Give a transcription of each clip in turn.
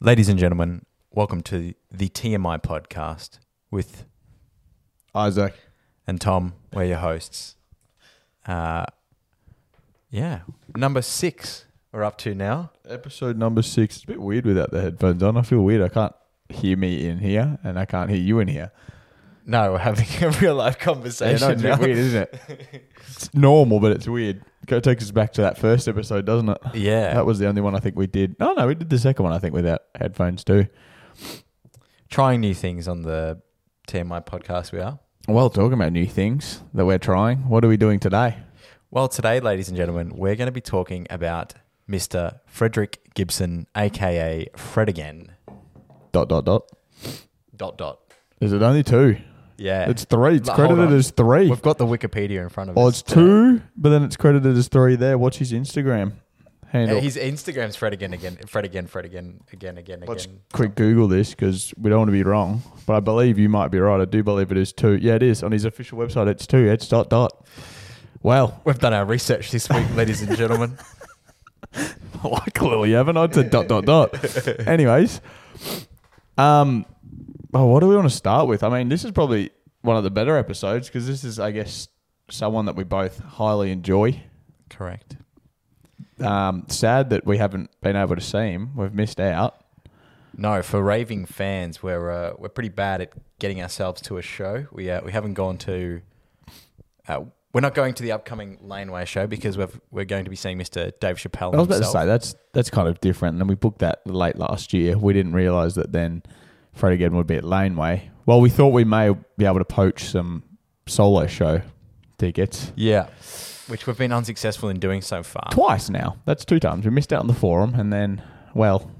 Ladies and gentlemen, welcome to the TMI podcast with Isaac. and Tom. We're your hosts. Uh, yeah, number six we're up to now. Episode number six. It's a bit weird without the headphones on. I feel weird. I can't hear me in here and I can't hear you in here. No, we're having a real life Yeah, conversation no, it's a now. bit weird, isn't it? It's normal, but it's weird. Go takes us back to that first episode, doesn't it? Yeah, That was the only one I think we did. No, no, we did the second one, I think, without headphones too. trying new things on the TMI podcast. We are. Well, talking about new things that we're trying, what are we doing today? Well, today, ladies and gentlemen, we're going to be talking about Mr. Frederick Gibson, aka Fred again. Dot, dot, dot. Dot dot. Is it only two? Yeah, It's three. It's But hold credited on. as three. we've got the Wikipedia in front of us. Oh, us. it's two, but then it's credited as three there. Watch his Instagram handle? Uh, his Instagram's Fred again, again, Fred again, Fred again, again, again, Let's again. quick Google this because we don't want to be wrong. But I believe you might be right. I do believe it is two. Yeah, it is. On his official website, it's two. It's dot dot. Well, We've done our research this week, ladies and gentlemen. I clearly haven't. I said dot dot dot. Anyways, um, oh, what do we want to start with? I mean, this is probably one of the better episodes because this is, I guess, someone that we both highly enjoy. Correct. Um, sad that we haven't been able to see him. We've missed out. No, for raving fans, we're uh, we're pretty bad at getting ourselves to a show. We uh, we haven't gone to. Uh, we're not going to the upcoming Laneway show because we've, we're going to be seeing Mr. Dave Chappelle. I was about to say that's that's kind of different. And we booked that late last year. We didn't realise that then Fred again would be at Laneway. Well, we thought we may be able to poach some solo show tickets Yeah, which we've been unsuccessful in doing so far. twice now. That's two times. We missed out on the forum, and then well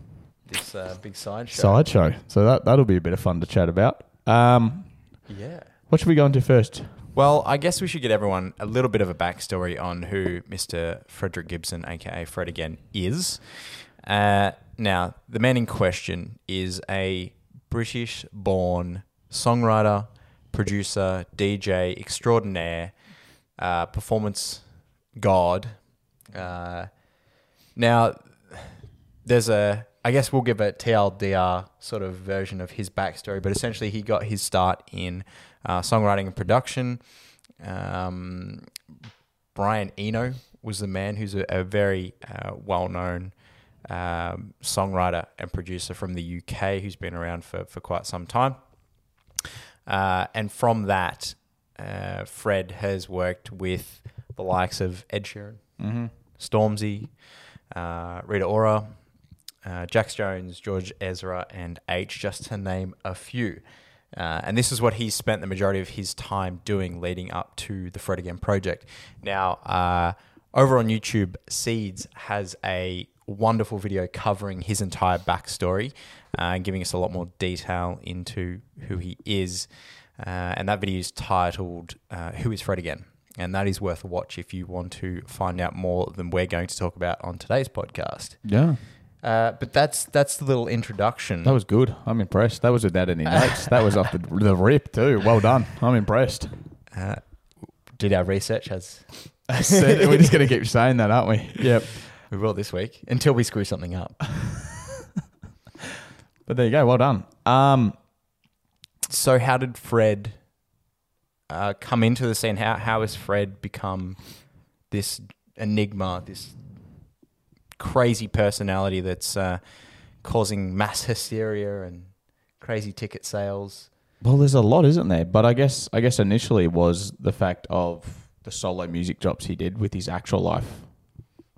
This uh, big side show. sideshow. So that that'll be a bit of fun to chat about. Um, Yeah. what should we go into first? Well, I guess we should get everyone a little bit of a backstory on who Mr. Frederick Gibson, aka Fred again, is. Uh, now, the man in question is a British born songwriter, producer, DJ extraordinaire, uh, performance god. Uh, now, there's a, I guess we'll give a TLDR sort of version of his backstory, but essentially he got his start in uh, songwriting and production. Um, Brian Eno was the man who's a, a very uh, well known um, songwriter and producer from the UK who's been around for, for quite some time. Uh, and from that, uh, Fred has worked with the likes of Ed Sheeran, Mm-hmm. Stormzy, uh, Rita Ora, uh, Jax Jones, George Ezra, and H, just to name a few. Uh, and this is what he's spent the majority of his time doing leading up to the Fred Again project. Now, uh, over on YouTube, Seeds has a wonderful video covering his entire backstory uh, and giving us a lot more detail into who he is. Uh, and that video is titled uh, Who is Fred Again? And that is worth a watch if you want to find out more than we're going to talk about on today's podcast. Yeah, Uh, but that's that's the little introduction. that was good. I'm impressed. That was without any notes. that was off the, the rip too. Well done. I'm impressed. uh, did our research as We're just going to keep saying that, aren't we? Yep. We will this week until we screw something up. But there you go. Well done. Um, So, how did Fred uh, come into the scene? How how has Fred become this enigma, this crazy personality that's uh, causing mass hysteria and crazy ticket sales? well, there's a lot, isn't there? But I guess I guess initially was the fact of the solo music drops he did with his actual life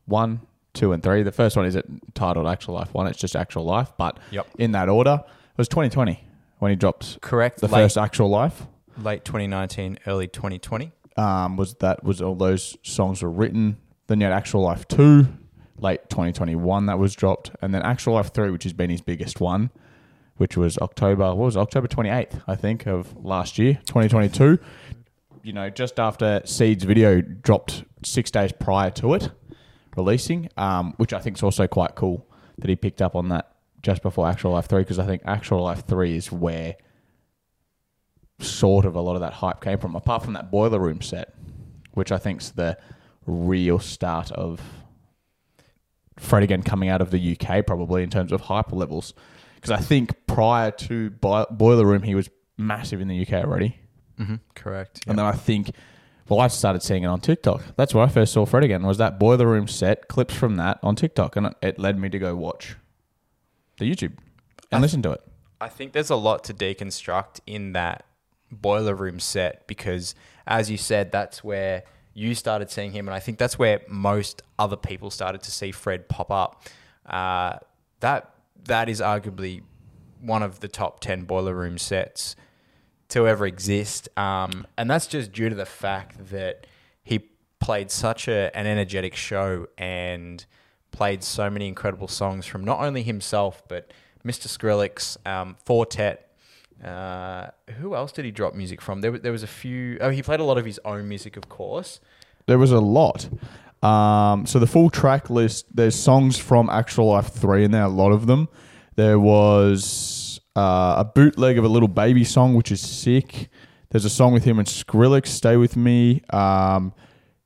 one, two, and three. The first one is it titled Actual Life One. It's just Actual Life, but Yep. in that order, it was 2020 when he dropped Correct. the late, first Actual Life. late 2019, early 2020. um, was that was all those songs were written. Then you had Actual Life Two, late 2021 that was dropped, and then Actual Life Three, which has been his biggest one, which was October. What was it? October 28th, I think, of last year, 2022. You know, just after Seed's video dropped six days prior to it releasing, um, which I think is also quite cool that he picked up on that just before Actual Life Three, because I think Actual Life Three is where sort of a lot of that hype came from, apart from that boiler room set, which I think's the real start of Fred again coming out of the UK probably in terms of hype levels. Because I think prior to Bo- Boiler Room, he was massive in the UK already. Mm-hmm. Correct. And then I think, well, I started seeing it on TikTok. That's where I first saw Fred again. Was that Boiler Room set clips from that on TikTok, and it, led me to go watch the YouTube and listen to it. I think there's a lot to deconstruct in that boiler room set because, as you said, that's where you started seeing him, and I think that's where most other people started to see Fred pop up. Uh, that that is arguably one of the top ten boiler room sets to ever exist, um, and that's just due to the fact that he played such a, an energetic show and played so many incredible songs from not only himself but Mr. Skrillex, um, Four Tet. Uh, who else did he drop music from? There, there was a few. Oh, he played a lot of his own music, of course. There was a lot. Um, so the full track list, there's songs from Actual Life 3 in there, a lot of them. There was uh, a bootleg of a Lil Baby song, which is sick. There's a song with him and Skrillex, Stay With Me. Um,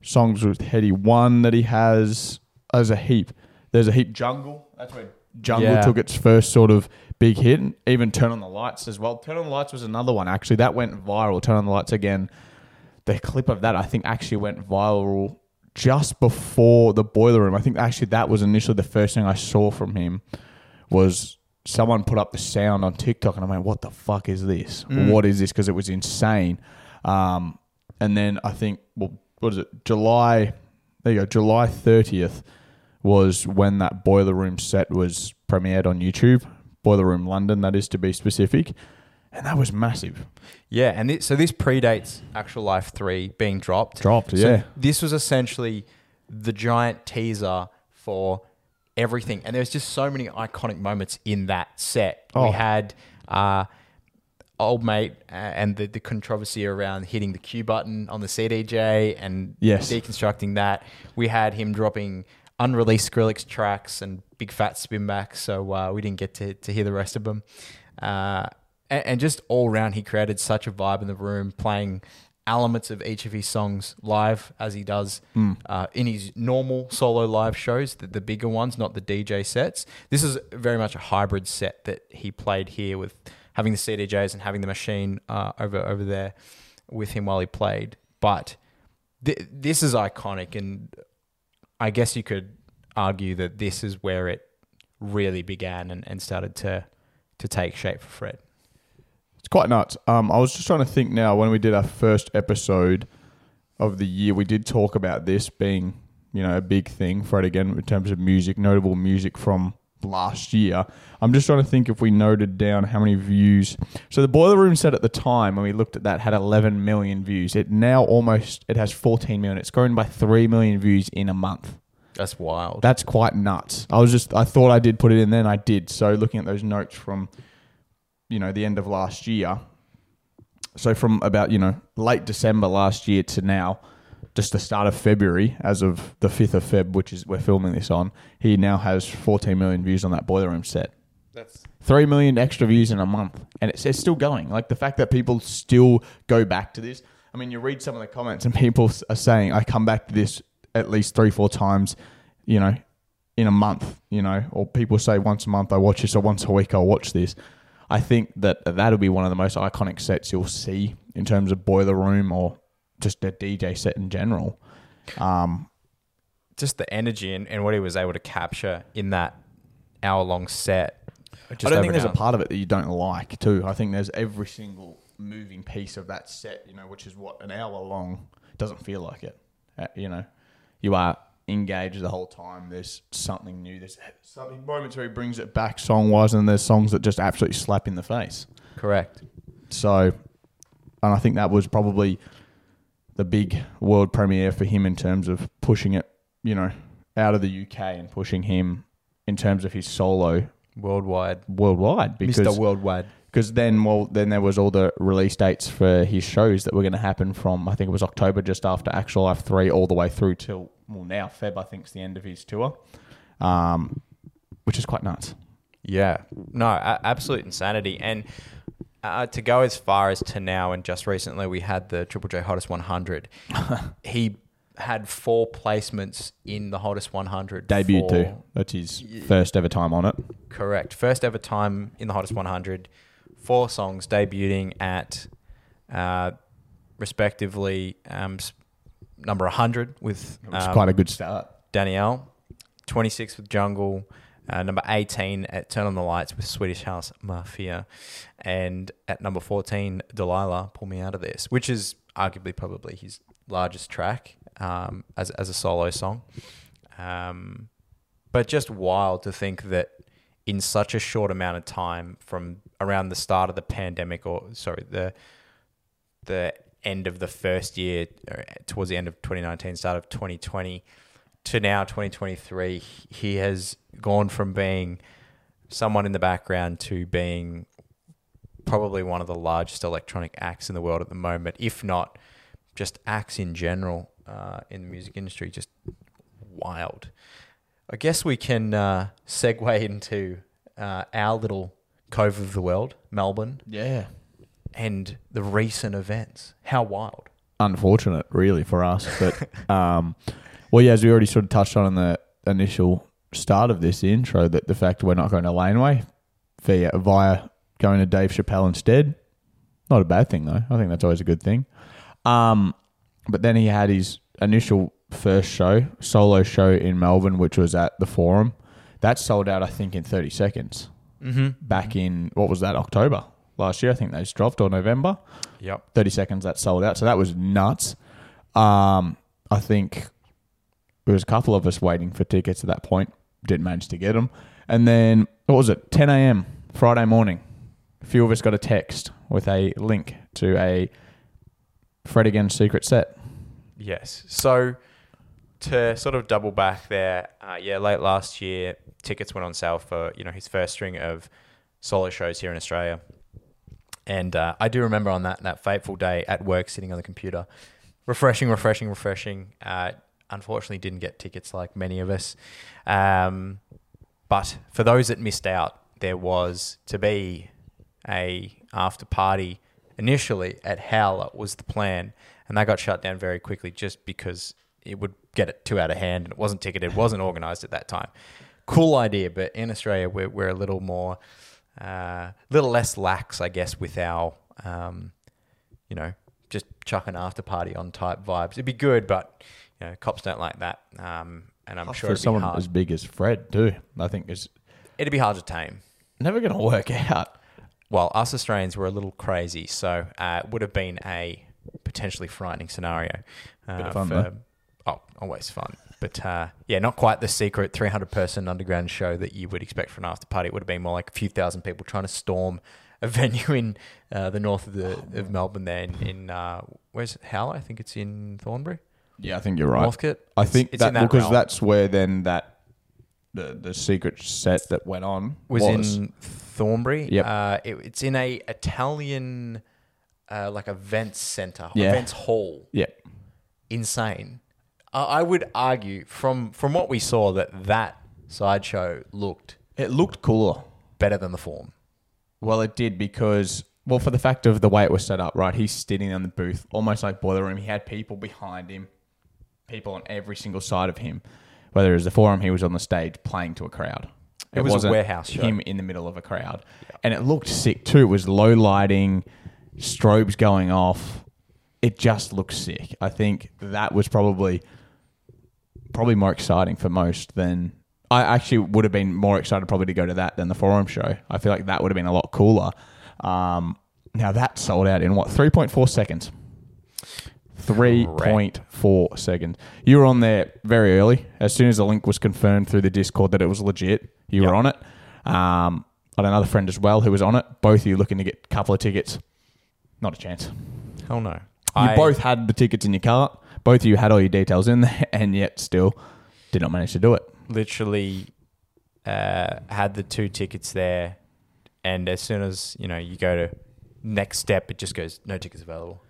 songs with Headie One that he has. There's a heap. There's a heap. Jungle. That's where Jungle Yeah. took its first sort of big hit. Even Turn on the Lights as well. Turn on the Lights was another one, actually. That went viral. Turn on the Lights again the clip of that I think actually went viral just before the boiler room. I think actually that was initially the first thing I saw from him was someone put up the sound on TikTok and I went, "What the fuck is this? What is this?" Because it was insane. Um, and then I think, well, what is it? July. There you go. July thirtieth was when that boiler room set was premiered on YouTube. Boiler Room London, that is to be specific, and that was massive. Yeah, and this, so this predates Actual Life 3 being dropped. Dropped, So yeah. This was essentially the giant teaser for everything. And there's just so many iconic moments in that set. Oh. We had uh, Old Mate uh, and the, the controversy around hitting the cue button on the CDJ and Yes. deconstructing that. We had him dropping unreleased Skrillex tracks and big fat spin backs, so uh, we didn't get to, to hear the rest of them. Uh, and, and just all around, he created such a vibe in the room, playing elements of each of his songs live as he does uh, in his normal solo live shows, the, the bigger ones, not the DJ sets. This is very much a hybrid set that he played here with having the CDJs and having the machine uh, over over there with him while he played. But th- this is iconic, and I guess you could argue that this is where it really began and, and started to to take shape for Fred. It's quite nuts. Um, I was just trying to think now when we did our first episode of the year, we did talk about this being, you know, a big thing for it again in terms of music, notable music from last year. I'm just trying to think if we noted down how many views. So the Boiler Room said at the time when we looked at that had 11 million views. It now almost it has 14 million. It's grown by 3 million views in a month. That's wild. That's quite nuts. I was just I thought I did put it in then I did. So looking at those notes from you know the end of last year. So from about, you know, late December last year to now, just the start of February, as of the fifth of Feb, which is we're filming this on, he now has fourteen million views on that boiler room set. That's Three million extra views in a month. And it's, it's still going. Like the fact that people still go back to this. I mean, you read some of the comments and people are saying, I come back to this at least three, four times, you know, in a month, you know, or people say once a month I watch this or once a week I'll watch this. I think that that'll be one of the most iconic sets you'll see in terms of Boiler Room or just a DJ set in general. Um, just the energy and, and what he was able to capture in that hour long set. I don't think there's a part of it that you don't like too. I think there's every single moving piece of that set, you know, which is what an hour long. Doesn't feel like it. Uh, you know, you are engaged the whole time. There's something new. There's something moments where he brings it back song wise, and there's songs that just absolutely slap in the face. correct. So, and I think that was probably the big world premiere for him in terms of pushing it, you know, out of the UK and pushing him in terms of his solo Worldwide, worldwide because Mr. Worldwide. because then well then there was all the release dates for his shows that were going to happen from I think it was October just after Actual Life three all the way through till well now Feb I think is the end of his tour, um, which is quite nuts. Yeah, no, a- absolute insanity. And uh, to go as far as to now, and just recently we had the Triple J Hottest 100. he had four placements in the hottest 100. Debuted for- too. That's his first ever time on it. Correct. First ever time in the hottest 100. Four songs debuting at, uh, respectively, um, number 100 with um, quite a good start. Danielle, 26 with Jungle, uh, number 18 at Turn on the Lights with Swedish House Mafia, and at number 14, Delilah, Pull Me Out of This, which is arguably probably his largest track um, as, as a solo song. Um, but just wild to think that in such a short amount of time from around the start of the pandemic or sorry the the end of the first year towards the end of 2019 start of 2020 to now 2023 he has gone from being someone in the background to being probably one of the largest electronic acts in the world at the moment if not just acts in general uh, in the music industry just wild I guess we can uh, segue into uh, our little cove of the world, Melbourne, Yeah. And the recent events. How wild! Unfortunate, really, for us. But, um, well, yeah, as we already sort of touched on in the initial start of this intro, that the fact we're not going to Laneway via, via going to Dave Chappelle instead, not a bad thing, though. I think that's always a good thing. Um, but then he had his initial first show, solo show in Melbourne, which was at the Forum. That sold out, I think, in 30 seconds. Mm-hmm. Back in, what was that, October last year? I think they just dropped, or November. Yep. 30 seconds that sold out. So that was nuts. Um, I think there was a couple of us waiting for tickets at that point. Didn't manage to get them. And then, what was it? 10 a.m. Friday morning. A few of us got a text with a link to a Fred Again secret set. Yes. So to sort of double back there, uh, yeah, late last year, tickets went on sale for you know his first string of solo shows here in Australia, and uh, I do remember on that that fateful day at work, sitting on the computer, refreshing, refreshing, refreshing. Uh, unfortunately, didn't get tickets like many of us, um, but for those that missed out, there was to be a after party initially at Howler was the plan, and that got shut down very quickly just because it would get it too out of hand and it wasn't ticketed, wasn't organised at that time. Cool idea, but in Australia we're we're a little more, uh, a little less lax, I guess, with our, um, you know, just chuck an after party on type vibes. It'd be good, but you know, cops don't like that, um, and I'm sure for it'd be someone hard. as big as Fred, too. I think it's It'd be hard to tame. never going to work out. well, us Australians were a little crazy, so uh, it would have been a potentially frightening scenario. Uh, Bit of fun, for, though. Oh, always fun. But uh, yeah, not quite the secret 300 person underground show that you would expect for an after party. It would have been more like a few thousand people trying to storm a venue in uh, the north of the of Melbourne. There in, in uh, where's Howler? I think it's in Thornbury, Yeah, I think you're right. Northcote. I It's- think it's that, in that because realm. that's where then that the the secret set that went on was, was, in Thornbury. Yep. Uh, it, it's in a Italian uh, like events center, Yeah. events hall. yeah insane. I I would argue from from what we saw that that sideshow looked it looked cooler. better than the form. Well, it did because well for the fact of the way it was set up. Right, he's sitting in the booth almost like boiler room. He had people behind him, people on every single side of him. Whether it was the forum, he was on the stage playing to a crowd. It was a wasn't warehouse show. Him in the middle of a crowd, and it looked sick too. It was low lighting, strobes going off. It just looked sick. I think that was probably probably more exciting for most than I actually would have been more excited probably to go to that than the forum show. I feel like that would have been a lot cooler. Um, now that sold out in what three point four seconds. Three point four seconds. You were on there very early. As soon as the link was confirmed through the Discord that it was legit, you Yep. were on it. Um, I had another friend as well who was on it. Both of you looking to get a couple of tickets. Not a chance. Hell no. You I- both had the tickets in your cart. Both of you had all your details in there, and yet still did not manage to do it. literally uh, had the two tickets there, and as soon as you know you go to next step, it just goes no tickets available.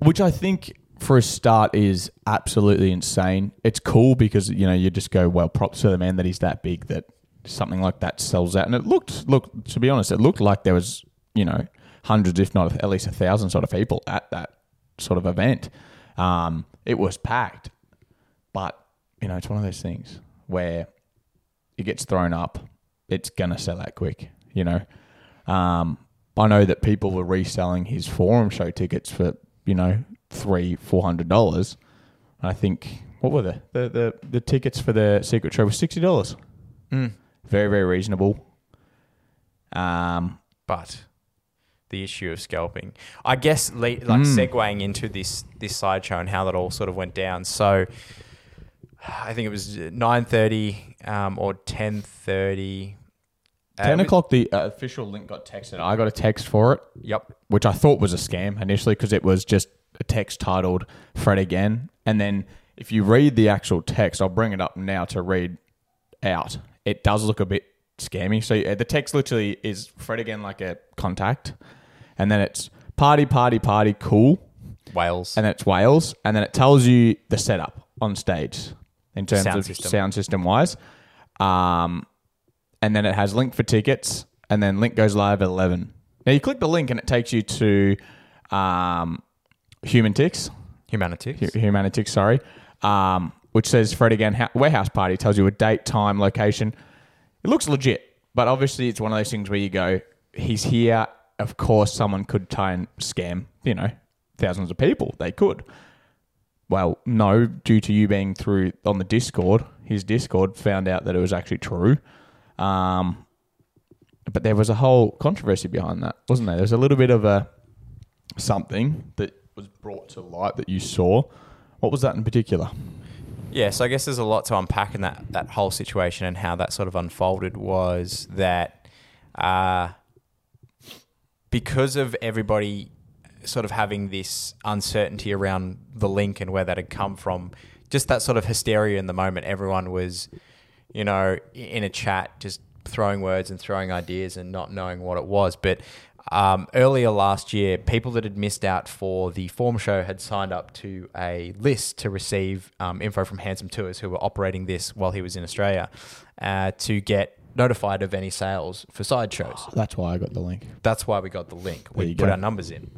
Which I think for a start is absolutely insane. It's cool because you know you just go well. Props to the man that he's that big that something like that sells out. And it looked look to be honest, it looked like there was you know hundreds, if not at least a thousand, sort of people at that sort of event. Um, it was packed, but you know it's one of those things where it gets thrown up, it's gonna sell out quick. You know, um, I know that people were reselling his forum show tickets for you know three, four hundred dollars. I think what were the the the, the tickets for the secret show was sixty dollars. Mm. Very very reasonable. Um, But the issue of scalping, I guess, le- like Mm. segueing into this this sideshow and how that all sort of went down. So, I think it was nine thirty um, or ten thirty. ten o'clock, the uh, official link got texted. I got a text for it, Yep. which I thought was a scam initially because it was just a text titled "Fred again," and then if you read the actual text, I'll bring it up now to read out. It does look a bit scammy. So uh, the text literally is Fred again, like a contact, and then it's party, party, party, cool, Wales. and then it's Wales, and then it tells you the setup on stage in terms Sound of system. sound system wise. Um, and then it has link for tickets, and then link goes live at eleven. Now you click the link, and it takes you to um, Human Ticks, Humanities. Hu- Humanitix, sorry, um, which says Fred again ha- warehouse party. Tells you a date, time, location. It looks legit, but obviously it's one of those things where you go, he's here. Of course, someone could try and scam, you know, thousands of people. They could. Well, no, due to you being through on the Discord, his Discord found out that it was actually true. Um, but there was a whole controversy behind that, wasn't there? There was a little bit of a something that was brought to light that you saw. What was that in particular? Yeah, so I guess there's a lot to unpack in that that whole situation and how that sort of unfolded was that uh, because of everybody sort of having this uncertainty around the link and where that had come from, just that sort of hysteria in the moment, everyone was, you know, in a chat just throwing words and throwing ideas and not knowing what it was. But um, earlier last year, people that had missed out for the form show had signed up to a list to receive um, info from Handsome Tours, who were operating this while he was in Australia, uh, to get notified of any sales for side shows. That's why I got the link. That's why we got the link. There We you put go. our numbers in.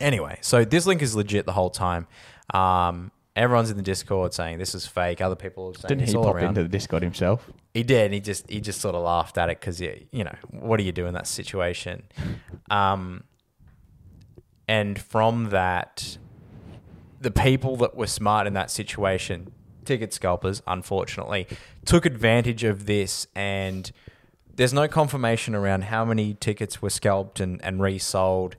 Anyway, so this link is legit the whole time. Um, everyone's in the Discord saying this is fake. Other people are saying Didn't he pop around. into the Discord himself? He did. And he just he just sort of laughed at it because you know what do you do in that situation? Um, and from that, the people that were smart in that situation, ticket scalpers, unfortunately, took advantage of this and. There's no confirmation around how many tickets were scalped and, and resold.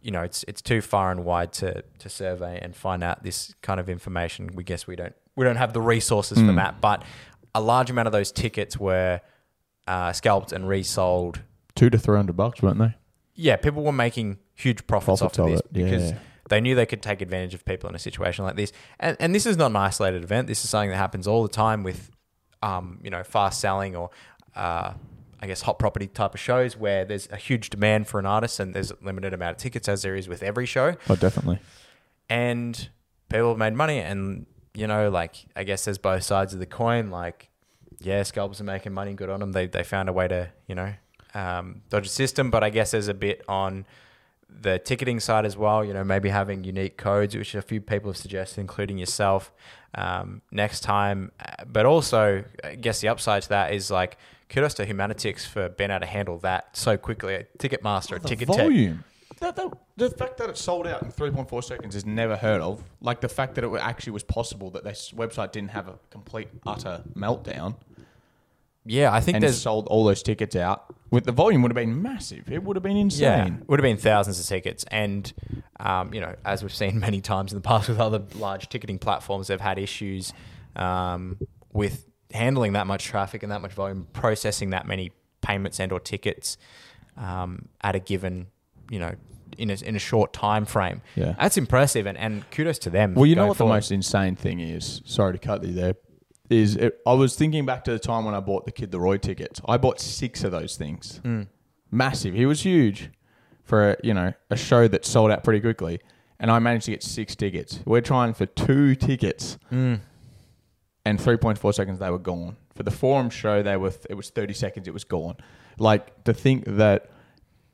You know, it's it's too far and wide to, to survey and find out this kind of information. We guess we don't we don't have the resources for that. But a large amount of those tickets were uh, scalped and resold. Two to three hundred bucks, weren't they? Yeah, people were making huge profits, Profits off of of this it, because yeah. They knew they could take advantage of people in a situation like this. And and this is not an isolated event. This is something that happens all the time with, um, you know, fast selling or, uh, I guess hot property type of shows where there's a huge demand for an artist and there's a limited amount of tickets as there is with every show Oh, definitely. and people have made money and you know like i guess there's both sides of the coin like yeah scalpers are making money good on them they, they found a way to you know um, dodge the system but i guess there's a bit on the ticketing side as well you know maybe having unique codes which a few people have suggested including yourself um, next time Uh, but also i guess the upside to that is like kudos to Humanitix for being able to handle that so quickly ticketmaster The ticket Tech- volume. That, that, the fact that it sold out in 3.4 seconds is never heard of. Like the fact that it actually was possible that this website didn't have a complete, utter meltdown yeah i think and there's sold all those tickets out. With the volume would have been massive. It would have been insane. Yeah, insane. would have been thousands of tickets, and um, you know, as we've seen many times in the past with other large ticketing platforms, they've had issues um, with handling that much traffic and that much volume, processing that many payments and or tickets um, at a given, you know, in a, in a short time frame. Yeah. that's impressive, and, and kudos to them. Well, you know what forward. the most insane thing is? Sorry to cut you there. Is it, I was thinking back to the time when I bought the Kid LAROI tickets. I bought six of those things. Hmm. Massive. He was huge for a, you know a show that sold out pretty quickly, and I managed to get six tickets. We're trying for two tickets, Hmm. and three point four seconds they were gone. For the forum show, they were it was thirty seconds. It was gone. Like to think that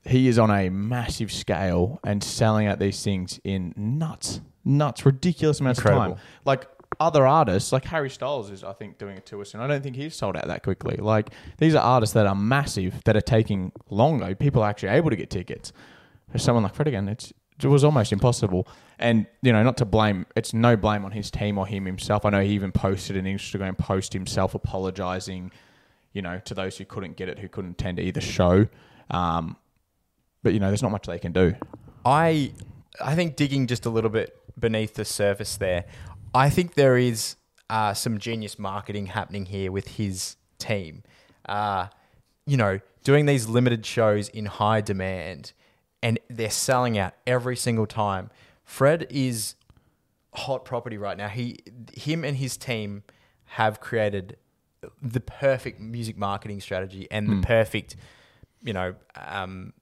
he is on a massive scale and selling out these things in nuts, nuts, ridiculous amounts of time. Like other artists, like Harry Styles is, I think, doing it to us, and I don't think he's sold out that quickly. Like these are artists that are massive that are taking longer. People are actually able to get tickets. For someone like Fred again, it's it was almost impossible. And you know, not to blame, it's no blame on his team or him himself. I know he even posted an Instagram post himself apologizing, you know, to those who couldn't get it, who couldn't attend either show. Um, but you know, there's not much they can do. I I think digging just a little bit beneath the surface there, I think there is uh, some genius marketing happening here with his team. Uh, you know, doing these limited shows in high demand, and they're selling out every single time. Fred is hot property right now. He, him, and his team have created the perfect music marketing strategy and the perfect, you know, um,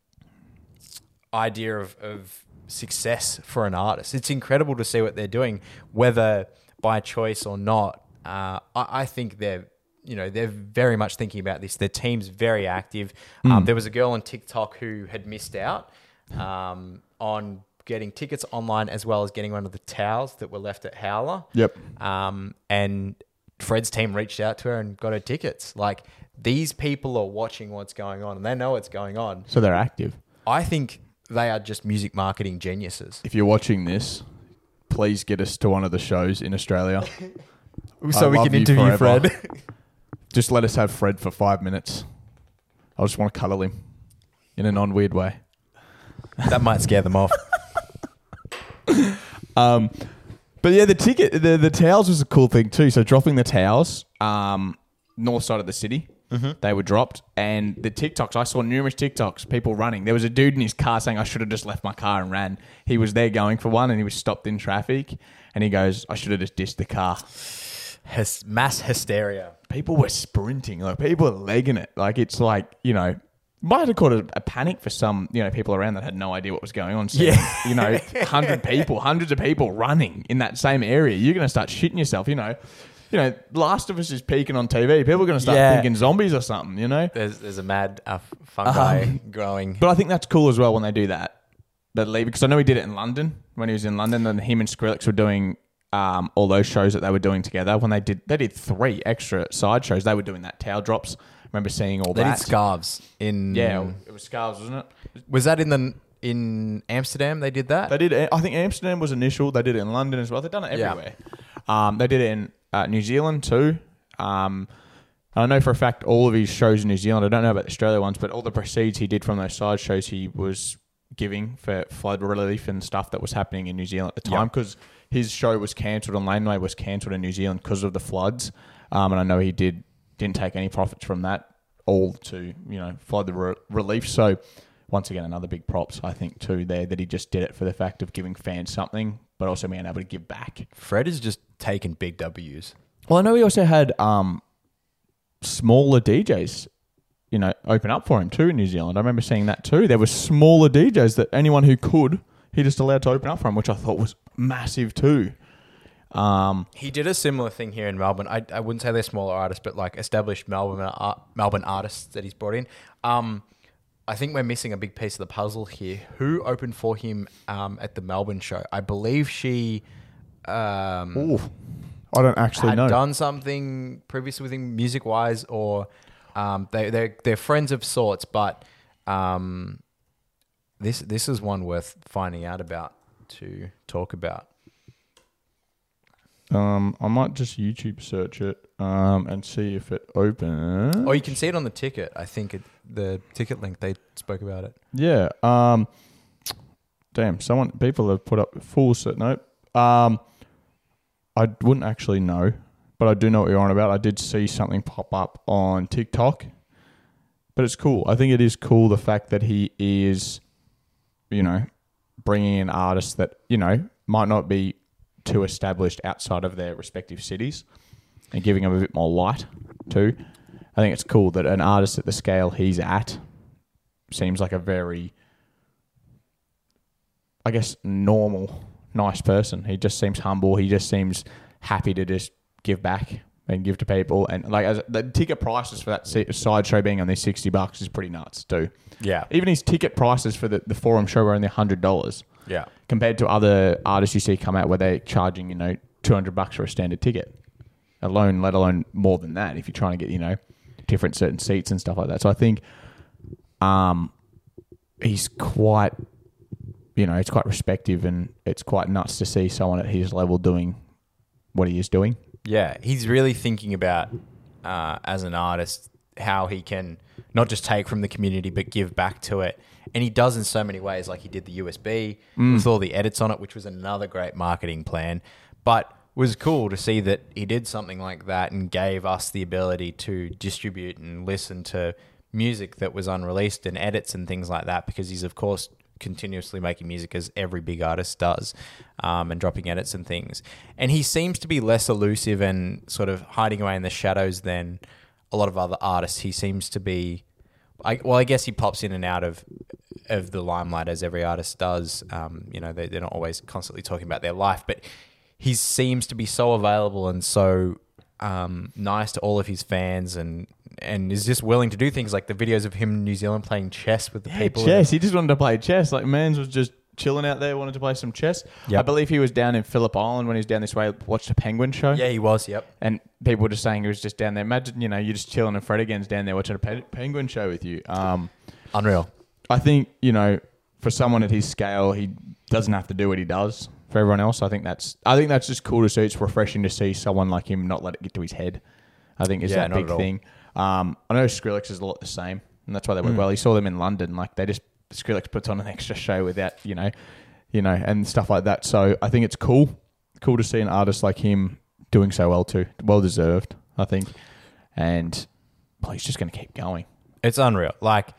idea of, of success for an artist. It's incredible to see what they're doing, whether by choice or not. Uh, I, I think they're you know they're very much thinking about this. Their team's very active. Um, there was a girl on TikTok who had missed out um, on getting tickets online as well as getting one of the towels that were left at Howler. Yep. Um, and Fred's team reached out to her and got her tickets. Like these people are watching what's going on and they know what's going on. So they're active. I think they are just music marketing geniuses. If you're watching this, please get us to one of the shows in Australia. So we can interview forever. Fred. Just let us have Fred for five minutes. I just want to cuddle him in a non weird way. that might scare them off. Um, but yeah, the ticket, the the towels was a cool thing too. So dropping the towels, um, north side of the city, Mm-hmm. they were dropped, and the TikToks. I saw numerous TikToks, people running. There was a dude in his car saying, "I should have just left my car and ran." He was there going for one, and he was stopped in traffic, and he goes, "I should have just dissed the car." Hys- mass hysteria. People were sprinting, like people were legging it. Like it's like you know. Might have caught a, a panic for some, you know, people around that had no idea what was going on. So, Yeah. you know, hundred people, hundreds of people running in that same area. You're going to start shitting yourself. You know, you know, Last of Us is peaking on TV. People are going to start Yeah. thinking zombies or something. You know, There's there's a mad uh, fungi Um, growing. but I think that's cool as well when they do that. That leave because I know he did it in London when he was in London. Then him and Skrillex were doing um, all those shows that they were doing together. When they did, they did three extra side shows. They were doing that towel drops. remember seeing all They that. did scarves in. yeah, it was scarves, wasn't it? Was that in the in Amsterdam? They did that. They did. it- I think Amsterdam was initial. They did it in London as well. They've done it Yeah. everywhere. Um, they did it in uh, New Zealand too. Um, I know for a fact all of his shows in New Zealand. I don't know about the Australia ones, but all the proceeds he did from those side shows he was giving for flood relief and stuff that was happening in New Zealand at the time because his show was cancelled and Laneway was cancelled in New Zealand because of the floods. Um, and I know he did didn't take any profits from that, all to you know flood the re- relief. So once again, another big props I think too there that he just did it for the fact of giving fans something, but also being able to give back. Fred is just taking big W's. Well, I know he also had um, smaller DJs, you know, open up for him too in New Zealand. I remember seeing that too. There were smaller DJs that anyone who could, he just allowed to open up for him, which I thought was massive too. Um, He did a similar thing here in Melbourne. I, I wouldn't say they're smaller artists, but like established Melbourne art, Melbourne artists that he's brought in. Um, I think we're missing a big piece of the puzzle here. Who opened for him um, at the Melbourne show? I believe she um, ooh, I don't actually had know. done something previously with him, music wise, or um, they they're they're friends of sorts. But um, this this is one worth finding out about to talk about. Um, I might just YouTube search it um, and see if it opens. Or you can see it on the ticket. I think it, the ticket link they spoke about it. Yeah. Um, damn, someone people have put up full set. Nope. Um, I wouldn't actually know, but I do know what you're on about. I did see something pop up on TikTok, but it's cool. I think it is cool the fact that he is, you know, bringing in artists that you know might not be too established outside of their respective cities, and giving them a bit more light too. I think it's cool that an artist at the scale he's at seems like a very, I guess, normal, nice person. He just seems humble. He just seems happy to just give back and give to people. And like as the ticket prices for that si- sideshow being on these sixty bucks is pretty nuts too. Yeah. Even his ticket prices for the, the forum show were only hundred dollars Yeah. compared to other artists you see come out where they're charging you know two hundred bucks for a standard ticket alone, let alone more than that if you're trying to get you know different certain seats and stuff like that. So I think um he's quite you know it's quite respective and it's quite nuts to see someone at his level doing what he is doing. Yeah, he's really thinking about uh, as an artist how he can not just take from the community but give back to it, and he does in so many ways. Like he did the USB with all the edits on it, which was another great marketing plan. But was cool to see that he did something like that and gave us the ability to distribute and listen to music that was unreleased and edits and things like that because he's of course continuously making music as every big artist does um, and dropping edits and things. And he seems to be less elusive and sort of hiding away in the shadows than a lot of other artists. He seems to be I, well i guess he pops in and out of of the limelight as every artist does. Um, you know they, they're not always constantly talking about their life but he seems to be so available and so um, nice to all of his fans and and is just willing to do things like the videos of him in New Zealand playing chess with the people. chess. He just wanted to play chess. Like Mans was just chilling out there, wanted to play some chess. Yep. I believe he was down in Phillip Island when he was down this way. Watched a penguin show. Yeah, he was. Yep. And people were just saying he was just down there. Imagine, you know, you're just chilling and Fred again's down there watching a pe- penguin show with you. Um, Unreal. I think, you know, for someone at his scale, he doesn't have to do what he does. For everyone else, I think that's I think that's just cool to see. It's refreshing to see someone like him not let it get to his head. I think is Yeah, that not big at all. thing. Um, I know Skrillex is a lot the same, and that's why they work Mm. well. He saw them in London, like they just Skrillex puts on an extra show without you know, you know, and stuff like that. So I think it's cool, cool to see an artist like him doing so well too. Well deserved, I think, and well, he's just going to keep going. It's unreal. Like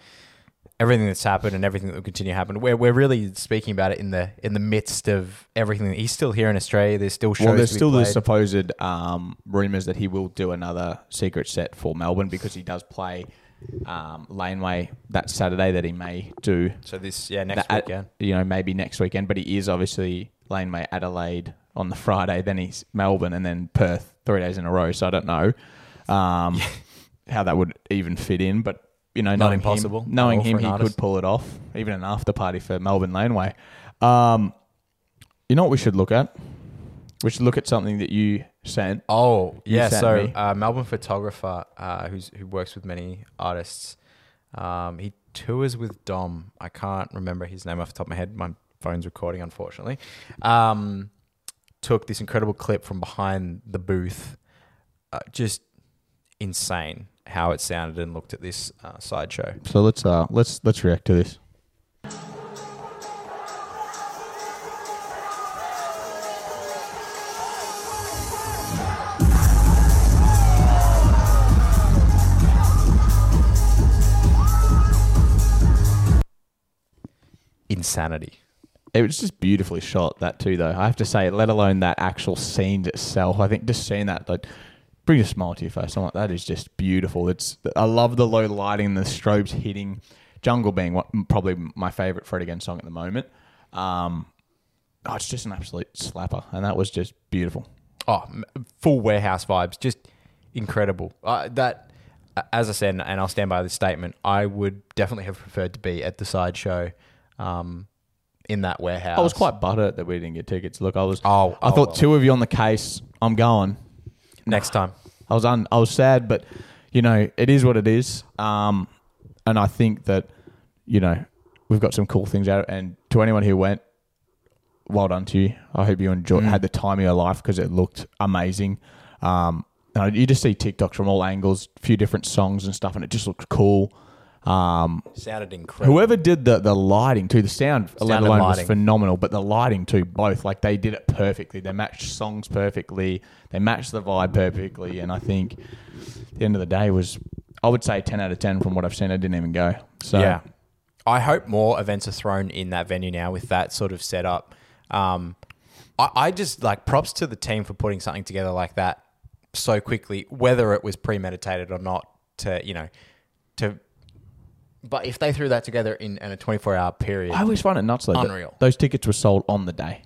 everything that's happened and everything that will continue to happen. We're, we're really speaking about it in the in the midst of everything. He's still here in Australia. There's still shows. Well, there's still the supposed um, rumors that he will do another secret set for Melbourne because he does play um, Laneway that Saturday that he may do. So this yeah next that at- weekend. you know, maybe next weekend. But he is obviously Laneway Adelaide on the Friday, then he's Melbourne, and then Perth three days in a row. So I don't know um, how that would even fit in, but. You know, Not knowing impossible Him, knowing him, he artist. could pull it off, even an after party for Melbourne Laneway. Um, you know what we should look at? We should look at something that you sent. Oh You yeah, sent so me. uh, Melbourne photographer uh, who's who works with many artists. Um, he tours with Dom. I can't remember his name off the top of my head. My phone's recording, unfortunately. Um, took this incredible clip from behind the booth. Uh, just insane how it sounded and looked at this uh, sideshow. So let's uh let's let's react to this. Insanity. It was just beautifully shot that too though. I have to say, let alone that actual scene itself. I think just seeing that like brings a smile to your face. I'm like, that is just beautiful. It's I love the low lighting, the strobes hitting. Jungle being what probably my favorite Fred again song at the moment. Um, oh, it's just an absolute slapper, and that was just beautiful. Oh, full warehouse vibes, just incredible. Uh, that, as I said, and I'll stand by this statement, I would definitely have preferred to be at the sideshow, um, in that warehouse. I was quite butthurt that we didn't get tickets. Look, I was. Oh, I oh, thought well. two of you on the case. I'm going. Next time. I was un, I was sad, but you know it is what it is. Um, and I think that you know we've got some cool things out. And to anyone who went, well done to you. I hope you enjoyed Mm. had the time of your life because it looked amazing. Um, and you just see TikToks from all angles, a few different songs and stuff, and it just looked cool. Um, Sounded incredible. Whoever did the the lighting too, the sound, let Sound and alone was lighting. phenomenal, but the lighting too, both like they did it perfectly. They matched songs perfectly. They matched the vibe perfectly, and I think the end of the day was, I would say ten out of ten from what I've seen. I didn't even go. So yeah. I hope more events are thrown in that venue now with that sort of setup. Um, I, I just like props to the team for putting something together like that so quickly, whether it was premeditated or not. To you know, to but if they threw that together in, in a twenty four hour period, I always find it nuts though. that Unreal. Those tickets were sold on the day.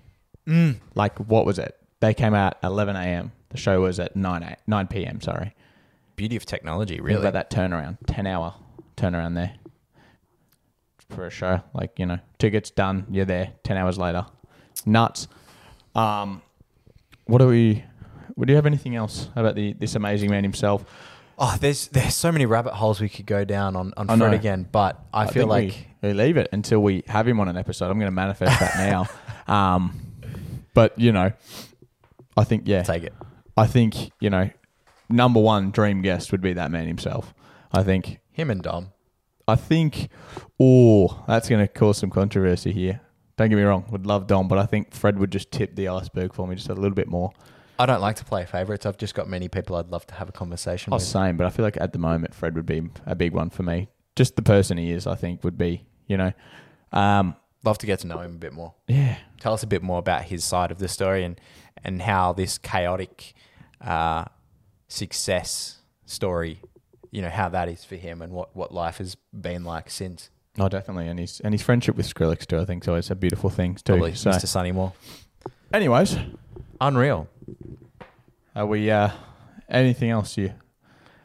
Like what was it? They came out eleven a.m. The show was at 9, a- 9 p.m., sorry. Beauty of technology, Think really. about that turnaround, 10 hour turnaround there for a show. Like, you know, tickets done, you're there 10 hours later. Nuts. Um, what do we, would you have anything else about the this amazing man himself? Oh, there's there's so many rabbit holes we could go down on, on I Fred know. again, but I, feel think like we, we leave it until we have him on an episode. I'm going to manifest that now. Um, but, you know, I think, yeah, take it. I think, you know, number one dream guest would be that man himself. I think Him and Dom. I think, oh, that's going to cause some controversy here. Don't get me wrong, would love Dom, but I think Fred would just tip the iceberg for me just a little bit more. I don't like to play favorites. I've just got many people I'd love to have a conversation Oh, with. same, but I feel like at the moment Fred would be a big one for me. Just the person he is, I think, would be, you know, um, Love to get to know him a bit more. yeah, Tell us a bit more about his side of the story and and how this chaotic uh, success story, you know, how that is for him and what, what life has been like since. oh, definitely, and his and his friendship with Skrillex too. I think is always a beautiful thing too. Probably So, Mr. Sunnymore. anyways, Unreal. Are we? Uh, anything else you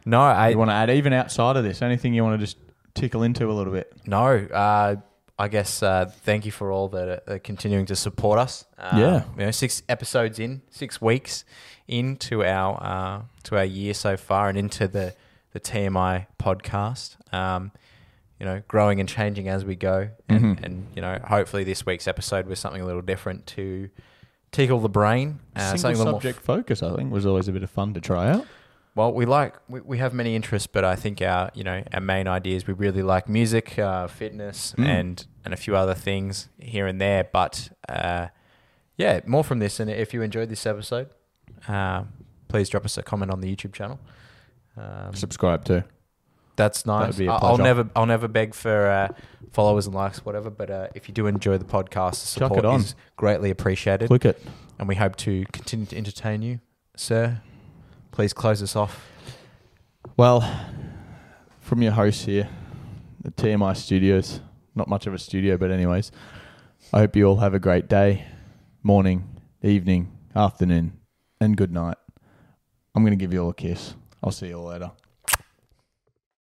No, I you want to add, even outside of this? Anything you want to just tickle into a little bit? no. Uh, I guess uh, thank you for all that are continuing to support us. Uh, Yeah. you know, six episodes in, six weeks into our uh, to our year so far, and into the the TMI podcast. Um, you know, growing and changing as we go, and, Mhm. and you know, hopefully this week's episode was something a little different to tickle the brain. Uh, Single something a little subject focus, I think, was always a bit of fun to try out. well, we like we, we have many interests, but I think our you know our main ideas we really like music, uh, fitness, Mm. and and a few other things here and there. But uh, yeah, more from this. And if you enjoyed this episode, uh, please drop us a comment on the YouTube channel. Um, Subscribe too. That's nice. would be a I'll pleasure. never I'll never beg for uh, followers and likes, whatever. But uh, if you do enjoy the podcast, the Chuck it support on. is greatly appreciated, Click it. and we hope to continue to entertain you, sir. Please close us off. Well, from your host here, the TMI Studios. Not much of a studio, but anyways, I hope you all have a great day, morning, evening, afternoon, and good night. I'm going to give you all a kiss. I'll see you all later.